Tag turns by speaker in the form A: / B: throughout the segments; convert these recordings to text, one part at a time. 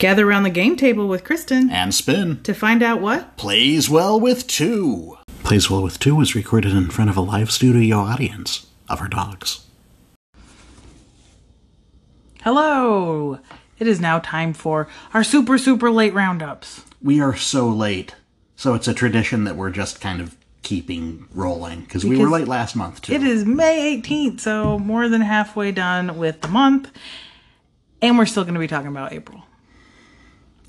A: Gather around the game table with Kristen
B: And Spin
A: to find out what?
B: plays well with two. Plays well with two was recorded in front of a live studio audience of our dogs.
A: Hello! It is now time for our super, super late roundups.
B: We are so late, so it's a tradition that we're just kind of keeping rolling because we were late last month too.
A: It is May 18th, so more than halfway done with the month. And we're still going to be talking about April.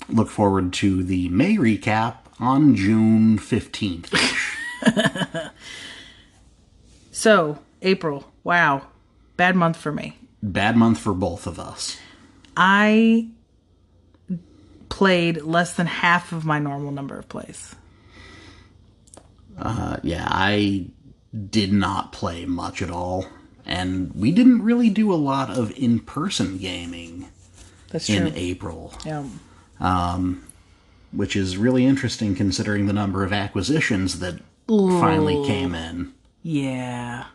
B: Look forward to the May recap on June fifteenth.
A: So, April, wow, bad month for me.
B: Bad month for both of us.
A: I played less than half of my normal number of plays.
B: Uh, yeah, I did not play much at all, and we didn't really do a lot of in-person gaming
A: That's
B: in
A: true.
B: April.
A: Yeah.
B: Which is really interesting considering the number of acquisitions that finally came in.
A: Yeah.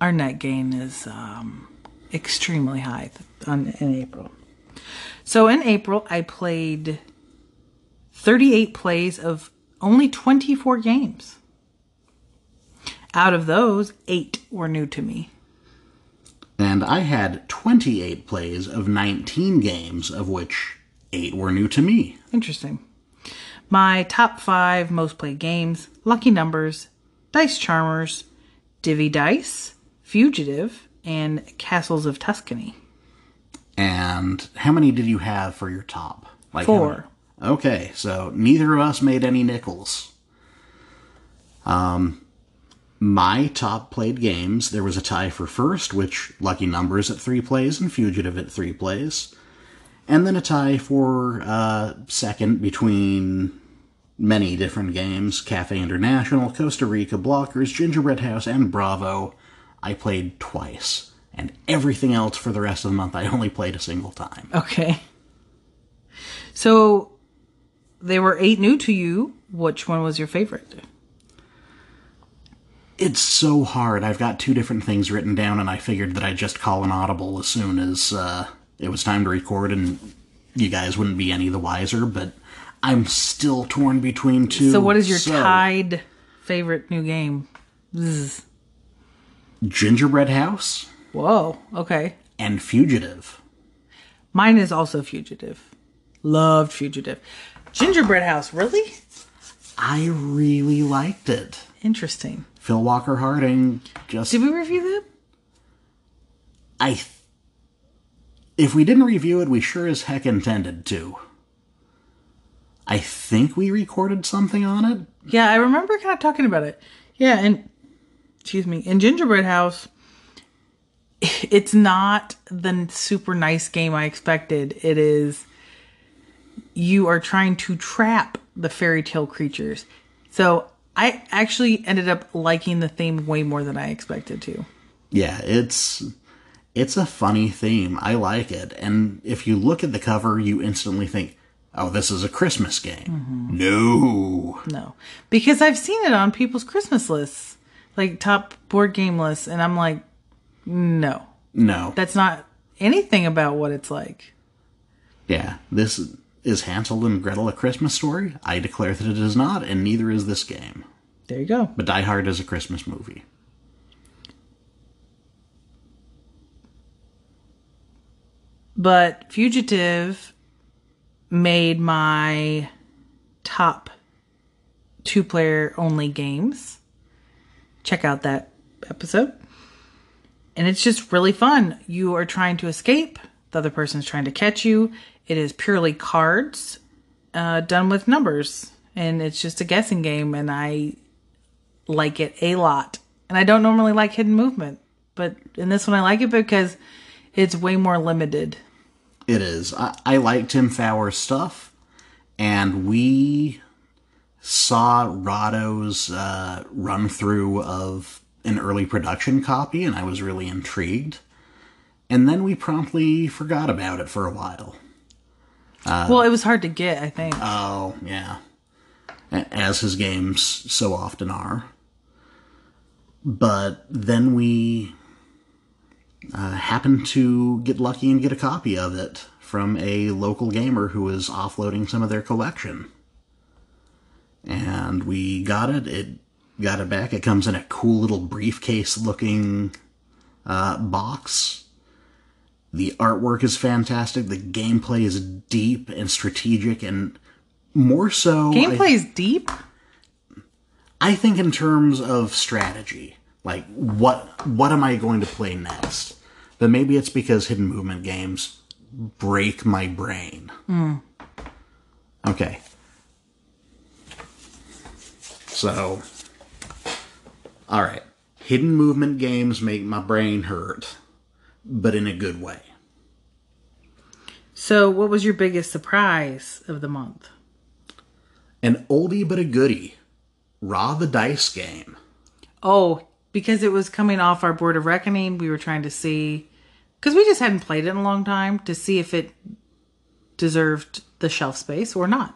A: Our net gain is um, extremely high on, in April. So in April, I played 38 plays of only 24 games. Out of those, eight were new to me.
B: And I had 28 plays of 19 games, of which 8 were new to me.
A: Interesting. My top five most played games Lucky Numbers, Dice Charmers, Divvy Dice, Fugitive, and Castles of Tuscany.
B: And how many did you have for your top? Like
A: Four.
B: Okay, so neither of us made any nickels. Um, my top played games, there was a tie for first, which Lucky Numbers at three plays and Fugitive at three plays. And then a tie for uh, second between many different games Cafe International, Costa Rica, Blockers, Gingerbread House, and Bravo. I played twice. And everything else for the rest of the month, I only played a single time.
A: Okay. So they were eight new to you. Which one was your favorite?
B: It's so hard. I've got two different things written down, and I figured that I'd just call an audible as soon as uh, it was time to record, and you guys wouldn't be any the wiser. But I'm still torn between two.
A: So what is your
B: So,
A: tied favorite new game? Zzz.
B: Gingerbread House
A: Whoa. Okay.
B: and Fugitive.
A: Mine is also Fugitive. Loved Fugitive. Gingerbread House. Really?
B: I really liked it.
A: Interesting.
B: Phil Walker Harding just
A: Did we review that?
B: I. If we didn't review it, we sure as heck intended to. I think we recorded something on it.
A: Yeah, I remember kind of talking about it. Yeah, and excuse me, in Gingerbread House, it's not the super nice game I expected. It is you are trying to trap the fairy tale creatures. So I actually ended up liking the theme way more than I expected to.
B: Yeah, it's it's a funny theme. I like it. And if you look at the cover, you instantly think, "Oh, this is a Christmas game." Mm-hmm. No.
A: No, because I've seen it on people's Christmas lists, like top board game lists, and I'm like, no,
B: No.
A: that's not anything about what it's like.
B: yeah, this is Hansel and Gretel a Christmas story? I declare that it is not, and neither is this game.
A: There you go.
B: But Die Hard is a Christmas movie.
A: But Fugitive made my top two player only games. Check out that episode. And it's just really fun. You are trying to escape, the other person's trying to catch you. It is purely cards uh, done with numbers. And it's just a guessing game, and I like it a lot. And I don't normally like hidden movement, but in this one I like it because it's way more limited.
B: It is. I, I like Tim Fowers' stuff, and we saw Rahdo's uh, run through of an early production copy, and I was really intrigued. And then we promptly forgot about it for a while.
A: well, it was hard to get, I think.
B: Oh, yeah. As his games so often are. But then we uh, happened to get lucky and get a copy of it from a local gamer who was offloading some of their collection. And we got it. It got it back. It comes in a cool little briefcase looking uh, box. The artwork is fantastic. The gameplay is deep and strategic, and more so. I-
A: Gameplay is deep.
B: I think in terms of strategy, like what what am I going to play next? But maybe it's because hidden movement games break my brain. Hmm. Okay. So, all right. Hidden movement games make my brain hurt, but in a good way.
A: So, what was your biggest surprise of the month?
B: An oldie but a goodie. Ra the Dice game.
A: Oh, because it was coming off our Board of Reckoning, we were trying to see because we just hadn't played it in a long time to see if it deserved the shelf space or not.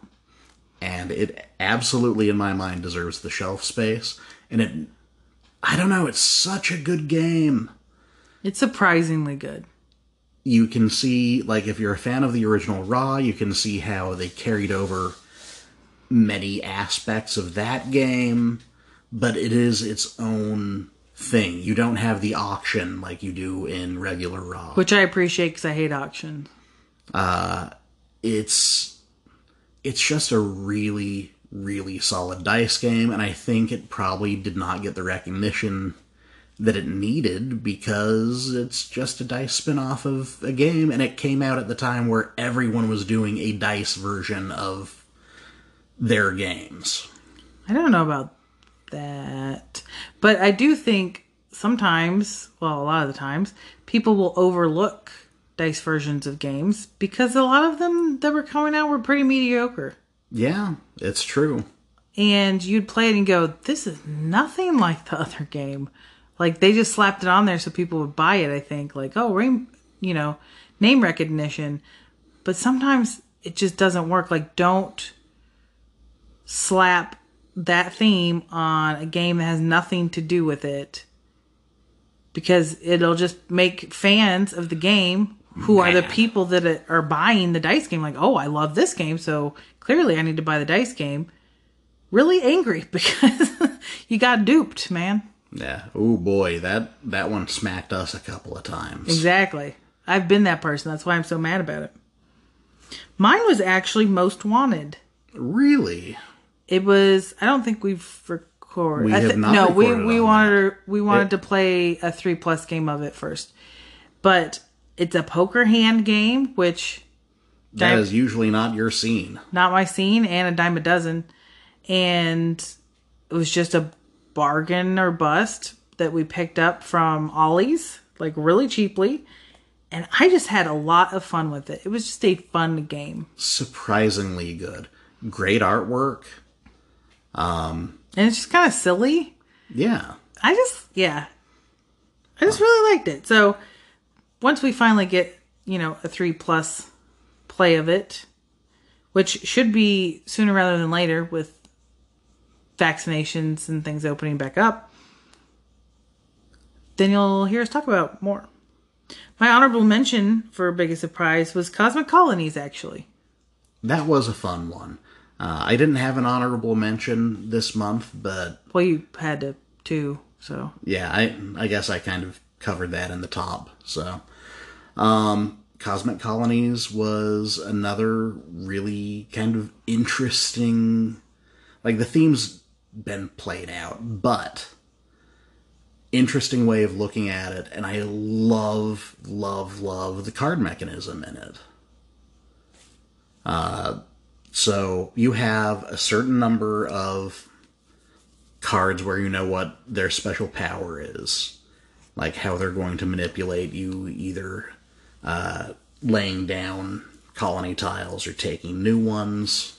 B: and it absolutely in my mind deserves the shelf space and it i don't know it's such a good game
A: It's surprisingly good.
B: you can see like if you're a fan of the original Ra you can see how they carried over many aspects of that game but it is its own thing. You don't have the auction like you do in regular Ra.
A: Which I appreciate because I hate auctions.
B: Uh, it's it's just a really really solid dice game and i think it probably did not get the recognition that it needed because it's just a dice spin-off of a game and it came out at the time where everyone was doing a dice version of their games.
A: I don't know about that. But I do think sometimes, well, a lot of the times, people will overlook dice versions of games because a lot of them that were coming out were pretty mediocre.
B: yeah it's true
A: And you'd play it and go, this is nothing like the other game. Like they just slapped it on there so people would buy it, I think. Like, oh, ring, you know, name recognition. But sometimes it just doesn't work. Like, don't slap that theme on a game that has nothing to do with it because it'll just make fans of the game who are the people that are buying the dice game like oh i love this game so clearly i need to buy the dice game. Really angry because you got duped man.
B: Yeah. Oh boy that that one smacked us a couple of times.
A: Exactly. I've been that person. That's why i'm so mad about it. Mine was actually most wanted.
B: Really
A: It was. I don't think we've recorded.
B: We
A: I
B: have
A: No, we we wanted to, we wanted
B: It-
A: to play a three plus game of it first, but it's a poker hand game, which
B: that
A: Dime-
B: is usually not your scene
A: not my scene, and a dime a dozen, and it was just a bargain or bust that we picked up from Ollie's, like really cheaply, and I just had a lot of fun with it. It was just a fun game,
B: surprisingly good great artwork Um,
A: and it's just kind of silly.
B: yeah
A: I just yeah. I just really liked it. So once we finally get, you know, a 3 plus play of it, which should be sooner rather than later with vaccinations and things opening back up, then you'll hear us talk about more. My honorable mention for biggest surprise was Cosmic Colonies actually.
B: That was a fun one. Uh, I didn't have an honorable mention this month, but
A: Well, you had to too, so
B: yeah, I I guess I kind of covered that in the top. So, um, Cosmic Colonies was another really kind of interesting. Like the theme's been played out, but interesting way of looking at it, and I love, love, love the card mechanism in it. Uh, so you have a certain number of cards where you know what their special power is, like how they're going to manipulate you, either uh, laying down colony tiles or taking new ones.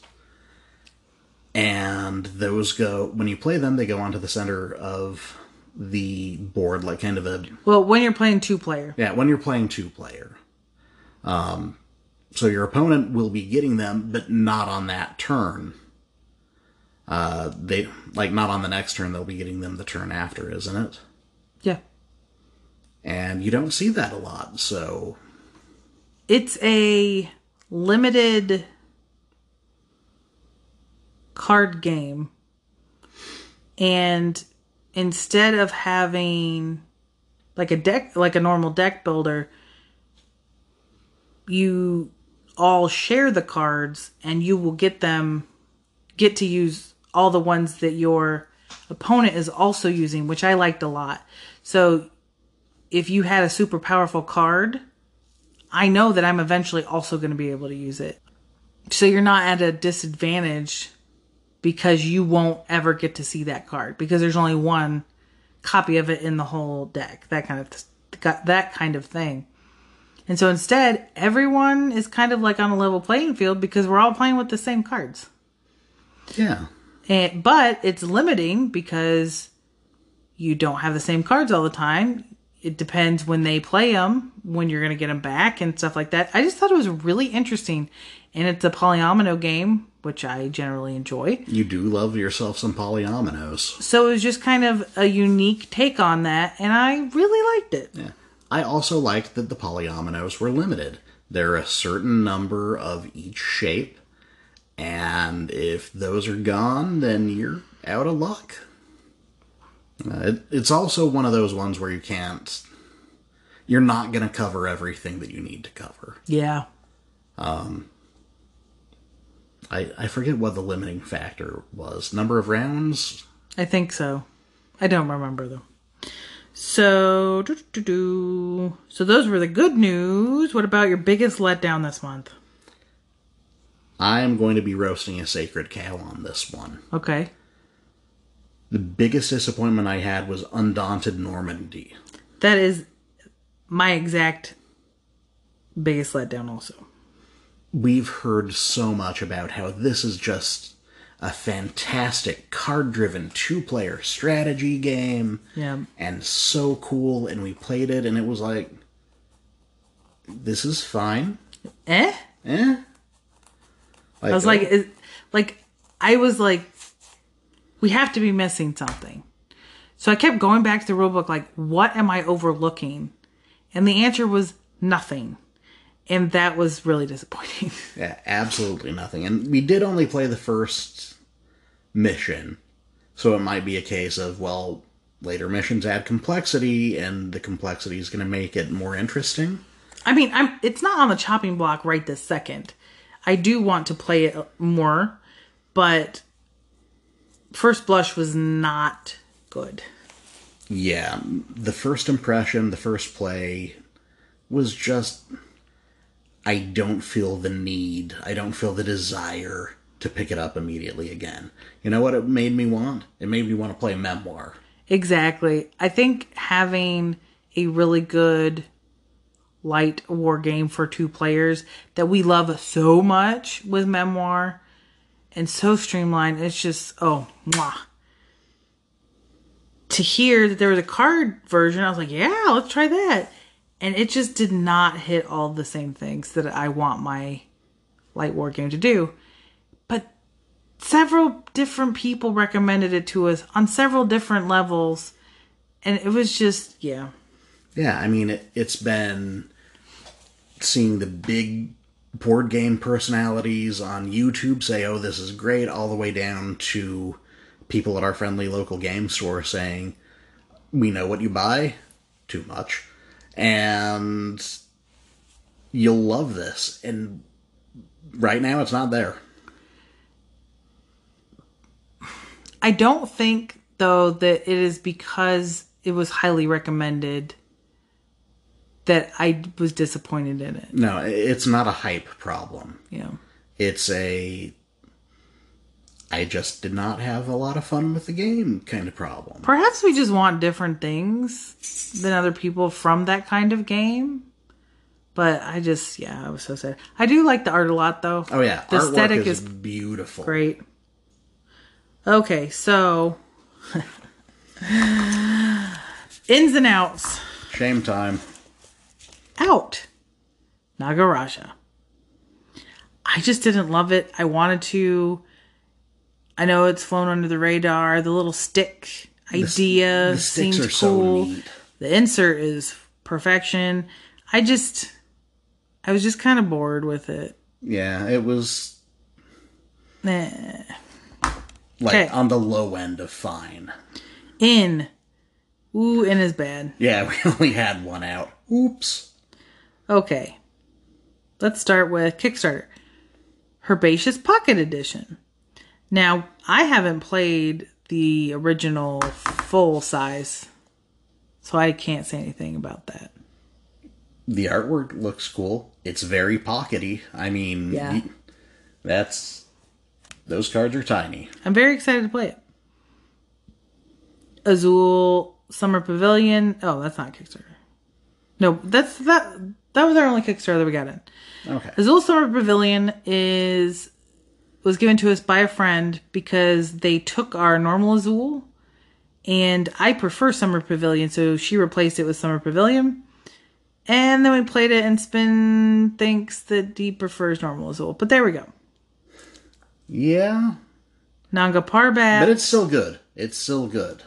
B: And those go when you play them, they go onto the center of the board, like kind of a
A: well, when you're playing two player.
B: yeah, when you're playing two player. Um, so your opponent will be getting them, but not on that turn. Uh, they like not on the next turn. They'll be getting them the turn after, isn't it?
A: Yeah.
B: And you don't see that a lot. So
A: It's a limited card game and instead of having like a deck like a normal deck builder you all share the cards and you will get them get to use all the ones that your opponent is also using which i liked a lot. So if you had a super powerful card i know that i'm eventually also going to be able to use it. So you're not at a disadvantage because you won't ever get to see that card because there's only one copy of it in the whole deck that kind of that kind of thing and so instead everyone is kind of like on a level playing field because we're all playing with the same cards
B: Yeah.
A: and, but it's limiting because you don't have the same cards all the time it depends when they play them when you're going to get them back and stuff like that i just thought it was really interesting and it's a polyomino game which i generally enjoy
B: You do love yourself some polyominoes.
A: so it was just kind of a unique take on that, and I really liked it.
B: Yeah. I also liked that the polyominoes were limited. There are a certain number of each shape, and if those are gone, then you're out of luck. Uh, it, it's also one of those ones where you can't. You're not going to cover everything that you need to cover.
A: Yeah.
B: Um, I, I forget what the limiting factor was. Number of rounds?
A: I think so. I don't remember though. So, so those were the good news. What about your biggest letdown this month?
B: I am going to be roasting a sacred cow on this one.
A: Okay.
B: The biggest disappointment I had was Undaunted Normandy.
A: That is my exact biggest letdown also.
B: we've heard so much about how this is just a fantastic card driven two player strategy game
A: Yeah.
B: and so cool and we played it and it was like this is fine
A: Eh?
B: eh
A: I was like, is, like, I was like, we have to be missing something. So I kept going back to the rulebook, like, what am I overlooking? And the answer was nothing. And that was really disappointing.
B: yeah, absolutely nothing and we did only play the first mission so it might be a case of well later missions add complexity and the complexity is going to make it more interesting
A: I mean, I'm it's not on the chopping block right this second. I do want to play it more, but First Blush was not good.
B: Yeah, the first impression, the first play was just I don't feel the need, I don't feel the desire to pick it up immediately again. You know what it made me want? It made me want to play memoir.
A: Exactly. I think having a really good light war game for two players that we love so much with Memoir and so streamlined, it's just, oh, mwah. To hear that there was a card version, I was like, yeah, let's try that. And it just did not hit all the same things that I want my light war game to do. Several different people recommended it to us on several different levels and it was just yeah
B: Yeah, I mean, it, it's been seeing the big board game personalities on YouTube say, oh, this is great, all the way down to people at our friendly local game store saying, we know what you buy, too much, and you'll love this. And right now, it's not there.
A: I don't think though that it is because it was highly recommended that i was disappointed in it
B: No, it's not a hype problem.
A: yeah
B: It's a. I just did not have a lot of fun with the game kind of problem.
A: perhaps we just want different things than other people from that kind of game but i just yeah i was so sad i do like the art a lot though
B: Oh yeah,
A: the
B: artwork
A: aesthetic
B: is,
A: is
B: beautiful.
A: Great. Okay, so ins and outs.
B: Shame time.
A: Out. Nagaraja. I just didn't love it. I wanted to. I know it's flown under the radar. The little stick idea
B: the sticks
A: seemed
B: are so
A: cool. The insert is perfection. I just, I was just kind of bored with it.
B: Yeah, it was
A: Eh.
B: Like
A: Okay.
B: on the low end of fine.
A: In. Ooh, in is bad.
B: Yeah, we only had one out. Oops.
A: Okay. Let's start with Kickstarter. Herbaceous Pocket Edition. Now, I haven't played the original full size, so I can't say anything about that.
B: The artwork looks cool. It's very pockety. I mean,
A: Yeah.
B: that's those cards are tiny.
A: I'm very excited to play it. Azul Summer Pavilion. Oh, that's not Kickstarter. No, that's that. That was our only Kickstarter that we got in.
B: Okay.
A: Azul Summer Pavilion is was given to us by a friend because they took our normal Azul, and I prefer Summer Pavilion, so she replaced it with Summer Pavilion. And then we played it, and Spin thinks that he prefers normal Azul. But there we go.
B: Yeah,
A: Nanga Parbat.
B: but it's still good. It's still good.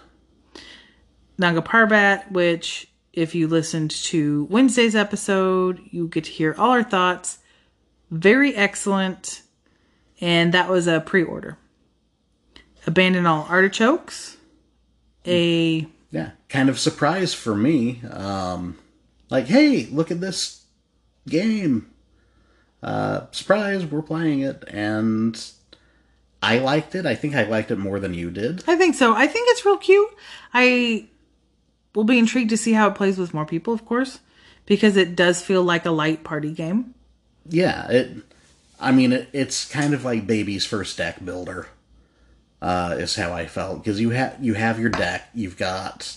A: Nanga Parbat, which, if you listened to Wednesday's episode, you get to hear all our thoughts. Very excellent. And that was a pre order. Abandon All Artichokes. A.
B: Yeah, kind of surprise for me. Um, like, hey, look at this game. Uh, surprise, we're playing it, and I liked it. I think I liked it more than you did.
A: I think so. I think it's real cute. I will be intrigued to see how it plays with more people, of course, because it does feel like a light party game.
B: Yeah, it. I mean, it, it's kind of like baby's first deck builder. Uh, is how I felt because you have you have your deck. You've got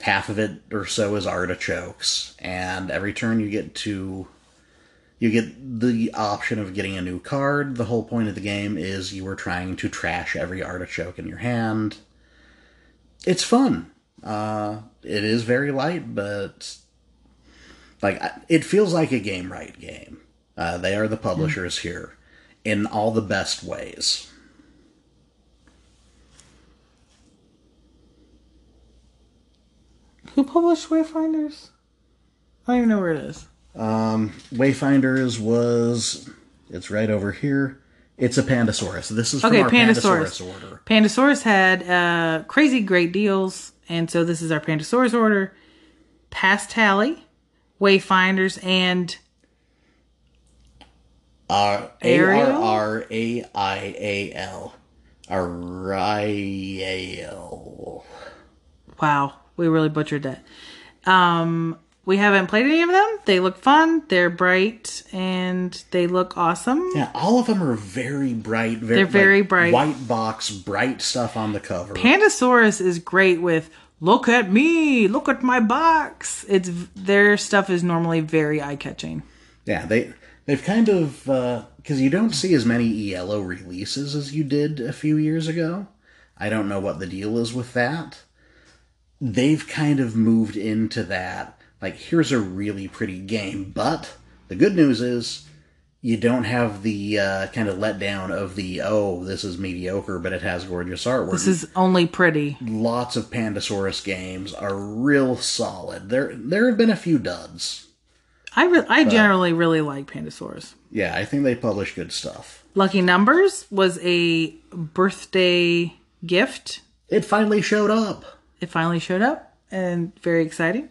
B: half of it or so is artichokes, and every turn you get to you get the option of getting a new card. The whole point of the game is you are trying to trash every artichoke in your hand. It's fun. Uh, it is very light, but like it feels like a game right game. Uh, they are the publishers here in all the best ways.
A: Who published Wayfinders? I don't even know where it is.
B: Wayfinders was it's right over here. It's a Pandasaurus. This is from
A: Okay,
B: our
A: Pandasaurus.
B: Pandasaurus order.
A: Pandasaurus had uh, crazy great deals, and so this is our Pandasaurus order. Passtally, Wayfinders, and
B: R A
A: Ariel?
B: R R A I A L. Ariel.
A: wow, we really butchered that. Um, we haven't played any of them. They look fun. They're bright and they look awesome.
B: Yeah, all of them are very bright. Very,
A: They're very
B: like,
A: bright.
B: White box, bright stuff on the cover.
A: Pandasaurus is great with "Look at me, look at my box." It's their stuff is normally very eye catching.
B: Yeah, they they've kind of uh, because you don't see as many ELO releases as you did a few years ago. I don't know what the deal is with that. They've kind of moved into that. Like, here's a really pretty game, but the good news is you don't have the uh, kind of letdown of the oh, this is mediocre, but it has gorgeous artwork.
A: This is only pretty.
B: Lots of Pandasaurus games are real solid. There, there have been a few duds.
A: I re- I generally really like Pandasaurus.
B: Yeah, I think they publish good stuff.
A: Lucky Numbers was a birthday gift.
B: It finally showed up.
A: It finally showed up and very exciting.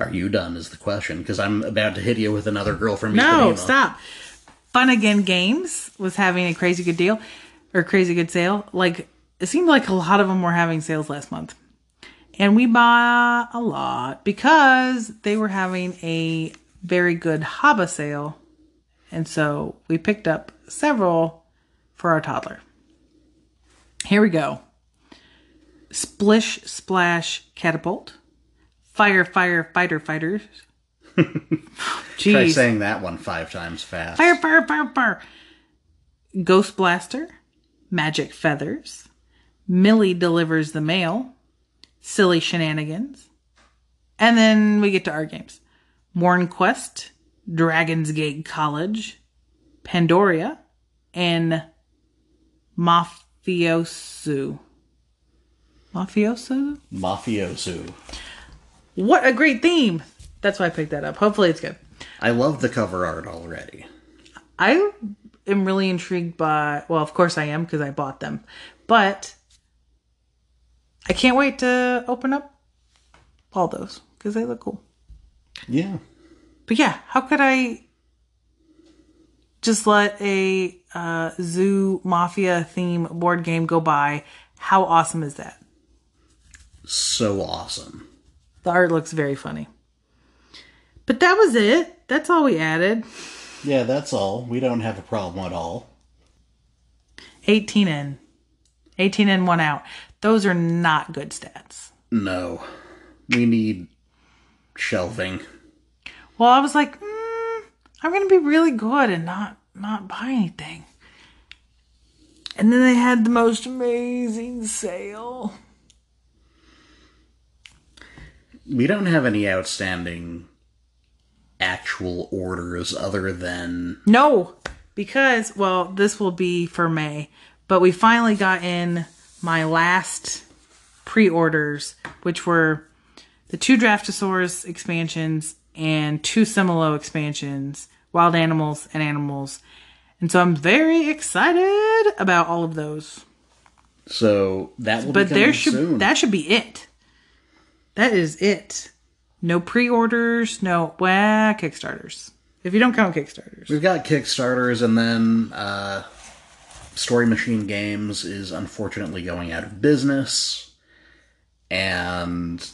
A: Are you done?
B: Is the question because I'm about to hit you with another girl from
A: No,
B: Ipanema.
A: stop. Fun Again Games was having a crazy good deal or crazy good sale. Like it seemed like a lot of them were having sales last month. And we bought a lot because they were having a very good Haba sale. And so we picked up several for our toddler. Here we go. Splish Splash Catapult. Fire Fire Fighter Fighters.
B: Try saying that one five times fast.
A: Fire, fire, fire, fire. Ghost Blaster, Magic Feathers, Millie Delivers the Mail, Silly Shenanigans, and then we get to our games. Morn Quest, Dragon's Gate College, Pandoria, and Mafioso. Mafioso?
B: Mafioso.
A: What a great theme! That's why I picked that up. Hopefully it's good.
B: I love the cover art already.
A: I am really intrigued by, well, of course I am because I bought them, but I can't wait to open up all those because they look cool.
B: Yeah.
A: But yeah, how could I just let a uh, zoo mafia theme board game go by? How awesome is that?
B: So awesome.
A: The art looks very funny. But that was it. That's all we added.
B: Yeah, that's all. We don't have a problem at all.
A: 18 in. 18 in, one out. Those are not good stats.
B: No. We need shelving.
A: Well, I was like, mm, I'm gonna be really good and not not buy anything. And then they had the most amazing sale.
B: We don't have any outstanding actual orders other than
A: No, because well, this will be for May, but we finally got in my last pre-orders, which were the two Draftosaurus expansions and two Similo expansions, Wild Animals and Animals. And so I'm very excited about all of those.
B: so that will
A: But there should
B: soon.
A: that should be it. That is it. No pre-orders, no well, Kickstarters. If you don't count Kickstarters.
B: We've got Kickstarters, and then uh, Story Machine Games is unfortunately going out of business. And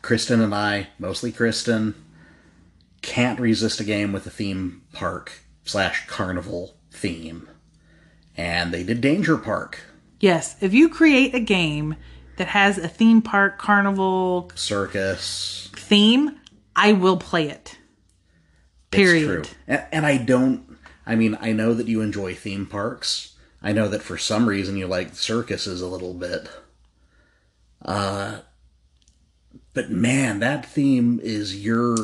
B: Kristen and I, mostly Kristen, can't resist a game with a theme park slash carnival theme. And they did Danger Park,
A: Yes, if you create a game that has a theme park carnival
B: Circus.
A: theme, I will play it. Period.
B: It's true. And, and I don't. I mean, I know that you enjoy theme parks. I know that for some reason you like circuses a little bit. Uh, but man, that theme is your.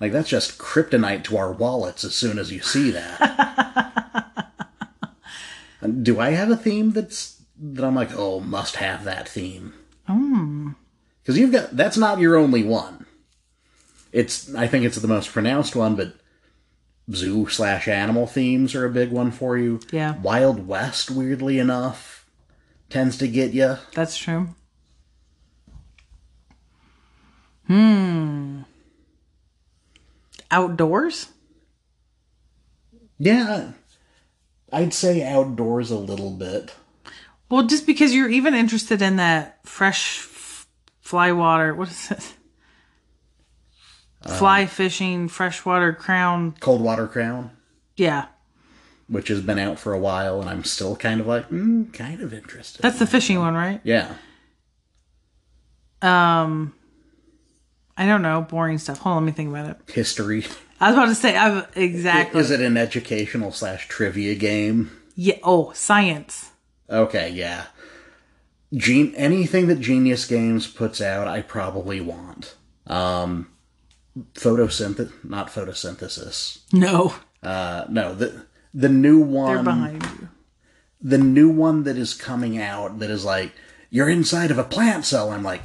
B: Like, that's just kryptonite to our wallets as soon as you see that. Do I have a theme that's. That I'm like, oh, must have that theme? Because you've got. That's not your only one. It's. I think it's the most pronounced one, but zoo slash animal themes are a big one for you.
A: Yeah.
B: Wild West, weirdly enough, tends to get you.
A: That's true. Hmm. Outdoors?
B: Yeah, I'd say outdoors a little bit.
A: Well, just because you're even interested in that fresh f- fly water, what is it? Fly fishing, freshwater crown.
B: Cold Water Crown,
A: Yeah,
B: which has been out for a while, and I'm still kind of like, mm, kind of interested.
A: that's the fishing one, right?
B: yeah.
A: Um, I don't know, boring stuff. Hold on, let me think about it.
B: History.
A: I was about to say, I've exactly.
B: Is it an educational slash trivia game?
A: Yeah. Oh, science.
B: Okay, yeah. Gen- anything that Genius Games puts out, I probably want. Um, photosynthesis, not photosynthesis.
A: No,
B: Uh, no, the the new one.
A: they're behind you.
B: the new one that is coming out that is like you're inside of a plant cell. I'm like,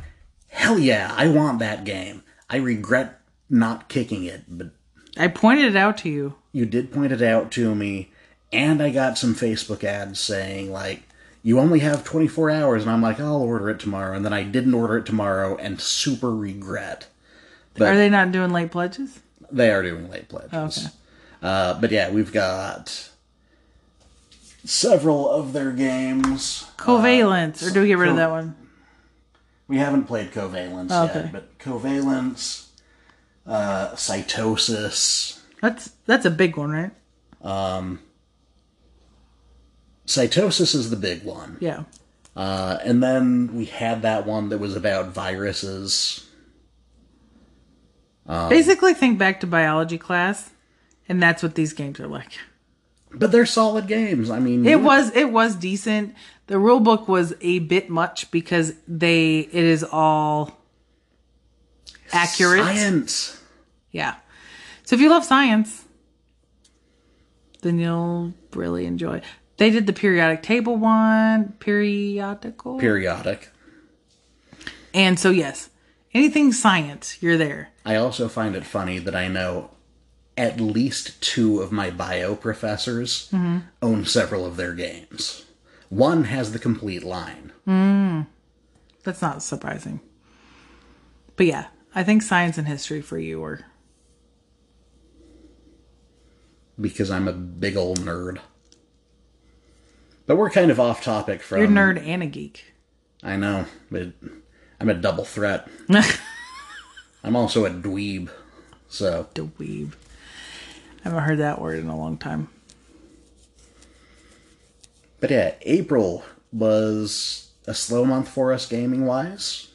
B: hell yeah, I want that game. I regret not kicking it, but
A: I pointed it out to you.
B: you did point it out to me, and I got some Facebook ads saying like you only have 24 hours, and I'm like, I'll order it tomorrow, and then I didn't order it tomorrow, and super regret. But
A: Are they not doing late pledges?
B: they are doing late pledges.
A: Okay.
B: Uh, but yeah, we've got several of their games.
A: Covalence, or do we get rid of that one?
B: We haven't played Covalence
A: Okay.
B: yet, but Covalence, uh, Cytosis.
A: That's that's a big one, right?
B: Cytosis is the big one.
A: Yeah.
B: Uh, and then we had that one that was about viruses.
A: Basically, think back to biology class, and that's what these games are like.
B: But they're solid games. I mean,
A: It was it was decent. The rule book was a bit much because they it is all accurate.
B: science.
A: Yeah. So if you love science, then you'll really enjoy. They did the periodic table one, periodical.
B: Periodic.
A: and so yes, anything science, you're there.
B: I also find it funny that I know at least two of my bio professors mm-hmm. own several of their games. One has the complete line. Mm.
A: That's not surprising. But yeah, I think science and history for you are
B: because I'm a big old nerd. But we're kind of off topic from.
A: you're a nerd and a geek.
B: I know, but I'm a double threat. I'm also a dweeb. So,
A: Dweeb. I haven't heard that word in a long time.
B: but yeah, April was a slow month for us gaming wise,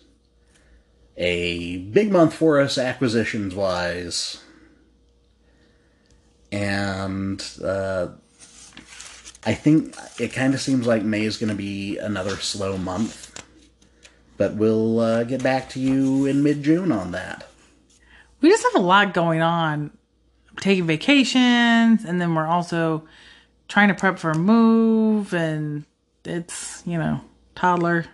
B: a big month for us acquisitions wise, and uh, I think it kind of seems like May is going to be another slow month. But we'll uh, get back to you in mid June on that.
A: We just have a lot going on. Taking vacations, and then we're also trying to prep for a move, and it's, you know, toddler.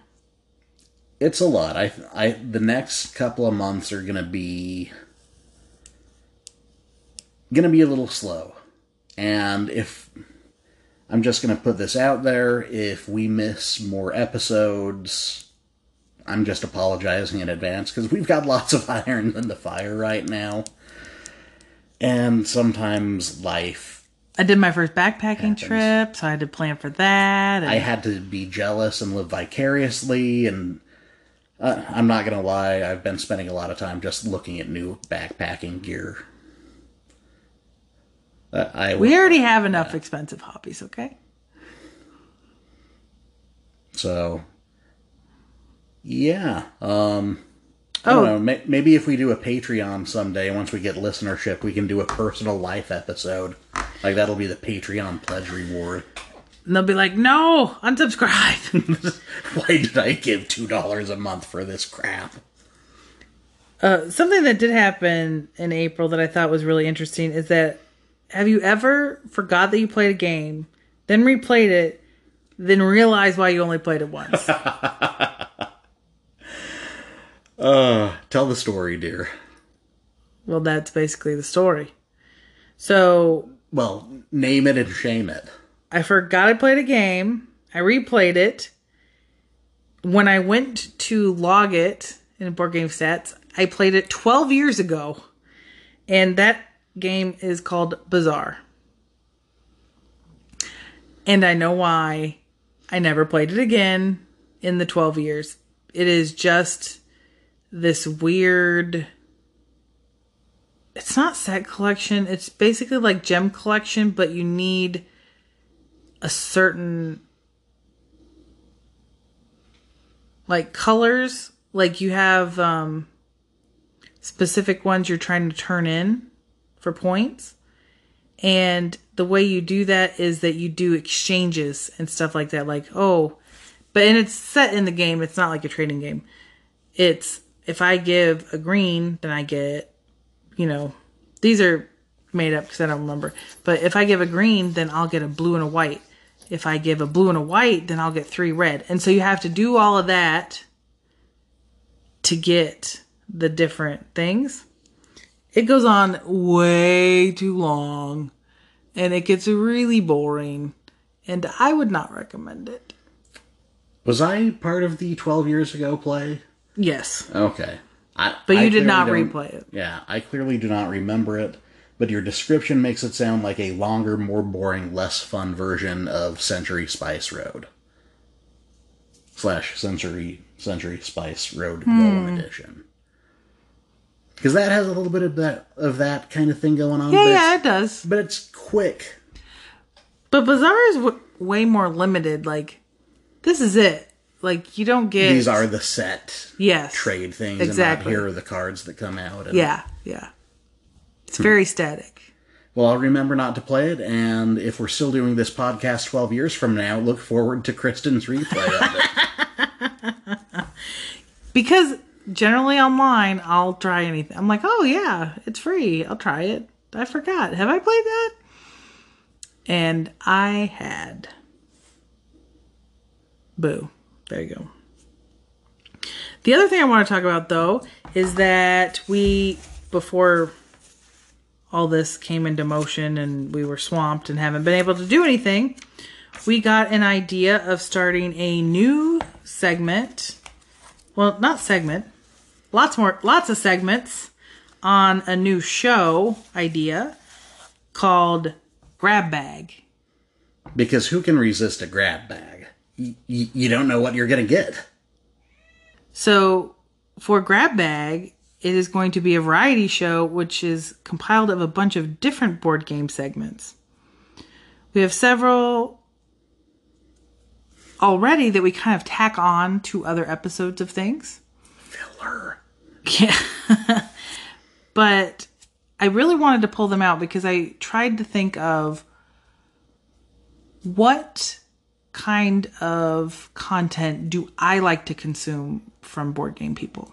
B: it's a lot. I I the next couple of months are gonna be gonna be a little slow, and if I'm just gonna put this out there, if we miss more episodes, I'm just apologizing in advance because we've got lots of irons in the fire right now, and sometimes life.
A: I did my first backpacking
B: Happens.
A: trip, so I had to plan for that. And
B: I had to be jealous and live vicariously, and uh, I'm not gonna lie, I've been spending a lot of time just looking at new backpacking gear. Uh, I
A: we already have enough expensive hobbies, okay?
B: so yeah. Um, I
A: Oh.
B: don't know. May- maybe if we do a Patreon someday, once we get listenership, we can do a personal life episode. Like that'll be the Patreon pledge reward.
A: And they'll be like, no, unsubscribe.
B: Why did I give two dollars a month for this crap?
A: uh, something that did happen in April that I thought was really interesting is that have you ever forgot that you played a game, then replayed it, then realized why you only played it once?
B: Uh, tell the story, dear.
A: well, that's basically the story. So
B: Well, name it and shame it.
A: I forgot I played a game. I replayed it. When I went to log it in Board Game Stats, I played it 12 years ago. And that game is called Bazaar. And I know why I never played it again in the 12 years. It is just this weird. It's not set collection. It's basically like gem collection, but you need a certain like colors like you have um specific ones you're trying to turn in for points. And the way you do that is that you do exchanges and stuff like that like oh but and it's set in the game. It's not like a trading game. It's if i give a green then i get you know these are made up because i don't remember. But if i give a green then i'll get a blue and a white. If I give a blue and a white, then I'll get three red. And so you have to do all of that to get the different things. It goes on way too long and it gets really boring. And I would not recommend it.
B: Was I part of the 12 years ago play?
A: Yes.
B: Okay. I,
A: But you
B: I
A: did not replay it.
B: Yeah, I clearly do not remember it, but your description makes it sound like a longer, more boring, less fun version of Century Spice Road. Slash Century Century Spice Road
A: Hmm.
B: Golem Edition. Because that has a little bit of that of that kind of thing going on.
A: Yeah, yeah, it does.
B: but it's quick.
A: But Bazaar is w- way more limited. Like, this is it. Like, you don't get.
B: These are the set
A: yes.
B: trade things,
A: Exactly.
B: and not here are the cards that come out. And,
A: Yeah, yeah. It's very static.
B: Well, I'll remember not to play it, and if we're still doing this podcast 12 years from now, look forward to Kristen's replay of it.
A: Because generally online, I'll try anything. I'm like, oh yeah, it's free. I'll try it. I forgot. Have I played that? And I had. Boo. There you go. The other thing I want to talk about though is that we, before all this came into motion and we were swamped and haven't been able to do anything, we got an idea of starting a new segment. Well, not segment. Lots more, lots of segments on a new show idea called Grab Bag.
B: because who can resist a grab bag? Y- you don't know what you're going to get.
A: So for Grab Bag, it is going to be a variety show which is compiled of a bunch of different board game segments. We have several already that we kind of tack on to other episodes of things.
B: Filler.
A: Yeah. but I really wanted to pull them out because I tried to think of what kind of content do I like to consume from board game people?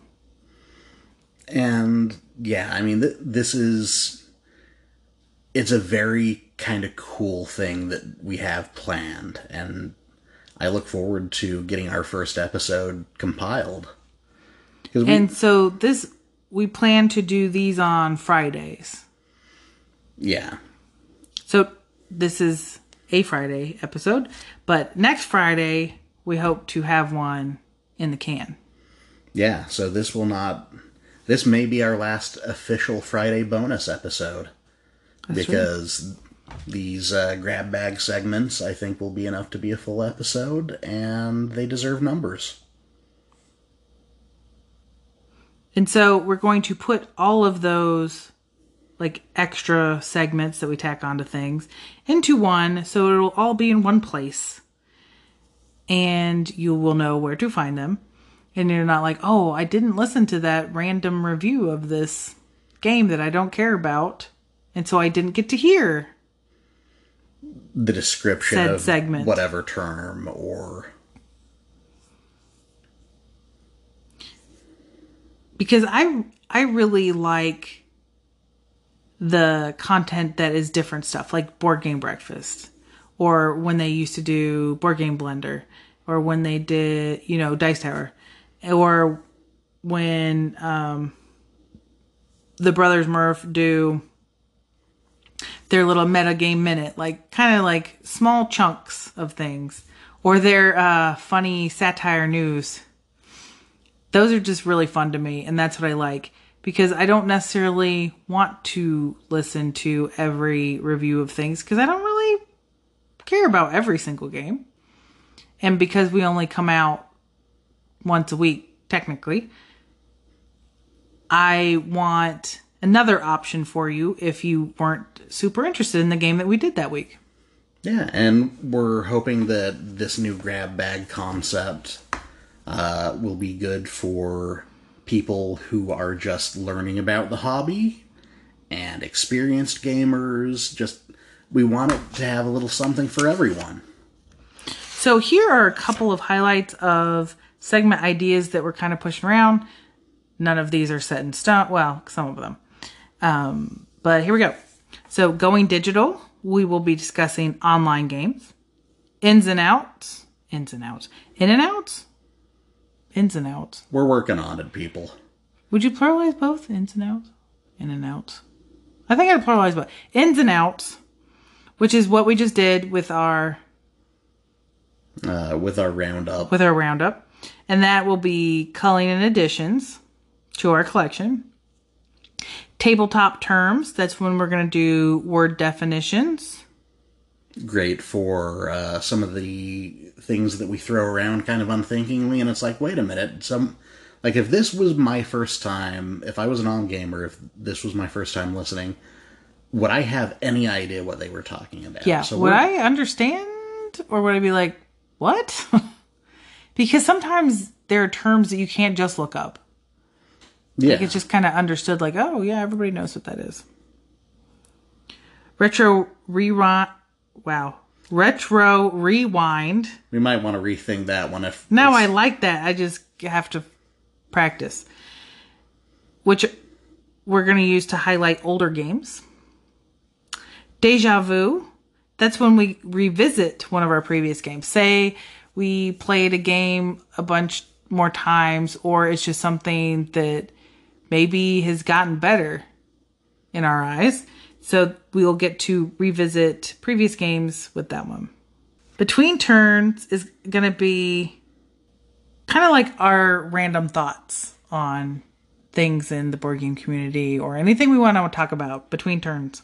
B: And yeah, I mean, th- this is. It's a very kind of cool thing that we have planned, and I look forward to getting our first episode compiled. We-
A: And so this we plan to do these on Fridays.
B: yeah,
A: So this is a Friday episode, but next Friday we hope to have one in the can.
B: yeah. So this will not. This may be our last official Friday bonus episode because these uh, grab bag segments, I think, will be enough to be a full episode, and they deserve numbers.
A: And so we're going to put all of those like extra segments that we tack onto things into one so it'll all be in one place. And you will know where to find them. And you're not like, "Oh, I didn't listen to that random review of this game that I don't care about." And so I didn't get to hear
B: the description
A: Said
B: of
A: segment.
B: whatever term or
A: because I I really like the content that is different stuff like board game breakfast or when they used to do board game blender or when they did you know dice tower or when um the brothers murph do their little meta game minute like kind of like small chunks of things or their uh funny satire news those are just really fun to me and that's what i like because i don't necessarily want to listen to every review of things because i don't really care about every single game. And because we only come out once a week technically i want another option for you if you weren't super interested in the game that we did that week.
B: Yeah and we're hoping that this new grab bag concept uh, will be good for people who are just learning about the hobby and experienced gamers just we want it to have a little something for everyone
A: So here are a couple of highlights of segment ideas that we're kind of pushing around. None of these are set in stone. Well, some of them. Um, but here we go. So going digital, we will be discussing online games, ins and outs, ins and outs, in and outs, ins and outs.
B: we're working on it people
A: Would you pluralize both ins and outs, in and outs? I think I'd pluralize both ins and outs, which is what we just did with our
B: uh, with our roundup
A: with our roundup, and that will be culling and additions to our collection. Tabletop terms, that's when we're going to do word definitions.
B: Great for uh, some of the things that we throw around kind of unthinkingly and it's like wait a minute some like if this was my first time if i was an on gamer if this was my first time listening would i have any idea what they were talking about
A: Yeah,
B: so
A: would I understand or would I be like, what? because sometimes there are terms that you can't just look up.
B: yeah
A: Like it's just kind of understood, like, oh, yeah, everybody knows what that is. Retro rewind. Wow. Retro rewind.
B: We might want to rethink that one if
A: No, I like that. I just have to practice. Which we're going to use to highlight older games. Deja vu. That's when we revisit one of our previous games. Say we played a game a bunch more times, or it's just something that maybe has gotten better in our eyes. So we'll get to revisit previous games with that one. Between turns is going to be kind of like our random thoughts on things in the board game community or anything we want to talk about between turns.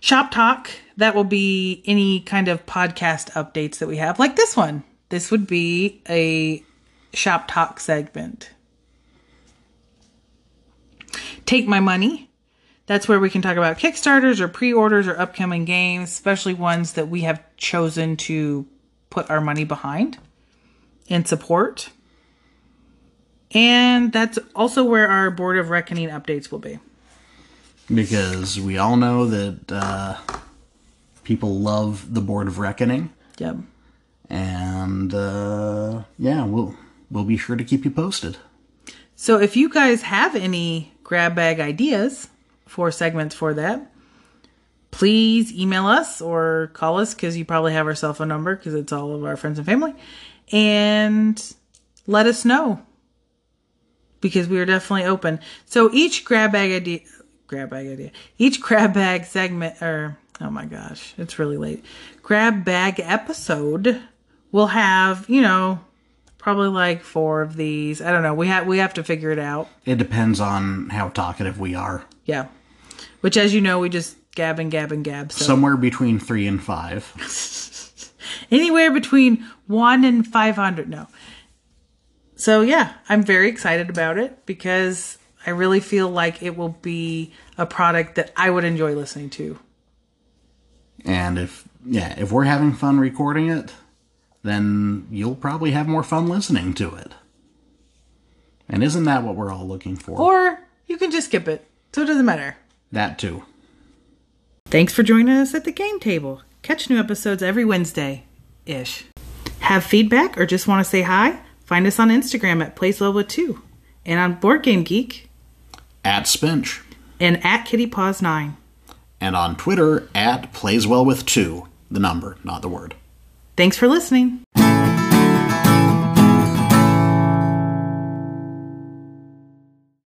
A: Shop talk, that will be any kind of podcast updates that we have, like this one. This would be a shop talk segment. Take my money. That's where we can talk about Kickstarters or pre orders or upcoming games, especially ones that we have chosen to put our money behind and support. And that's also where our Board of Reckoning updates will be.
B: because we all know that uh, people love the Board of Reckoning,
A: Yep.
B: and uh, yeah, we'll we'll be sure to keep you posted.
A: So if you guys have any grab bag ideas for segments for that, please email us or call us because you probably have our cell phone number because it's all of our friends and family, and let us know because we are definitely open. So each grab bag idea, grab bag idea, each grab bag segment, or oh my gosh, it's really late. Grab bag episode will have you know probably like four of these. I don't know. We have we have to figure it out.
B: It depends on how talkative we are.
A: Yeah. Which, as you know, we just gab and gab and gab. So
B: Somewhere between three and five.
A: anywhere between one and five hundred. No. So yeah, I'm very excited about it because I really feel like it will be a product that I would enjoy listening to.
B: And if yeah, if we're having fun recording it, then you'll probably have more fun listening to it. And isn't that what we're all looking for?
A: Or you can just skip it, so it doesn't matter.
B: That too.
A: Thanks for joining us at the game table. Catch new episodes every Wednesday ish. Have feedback or just want to say hi? Find us on Instagram at Plays Well with Two and on Board Game Geek
B: At Spinch.
A: and at Kitty Paws 9.
B: And on Twitter at Plays Well with Two. The number, not the word.
A: Thanks for listening.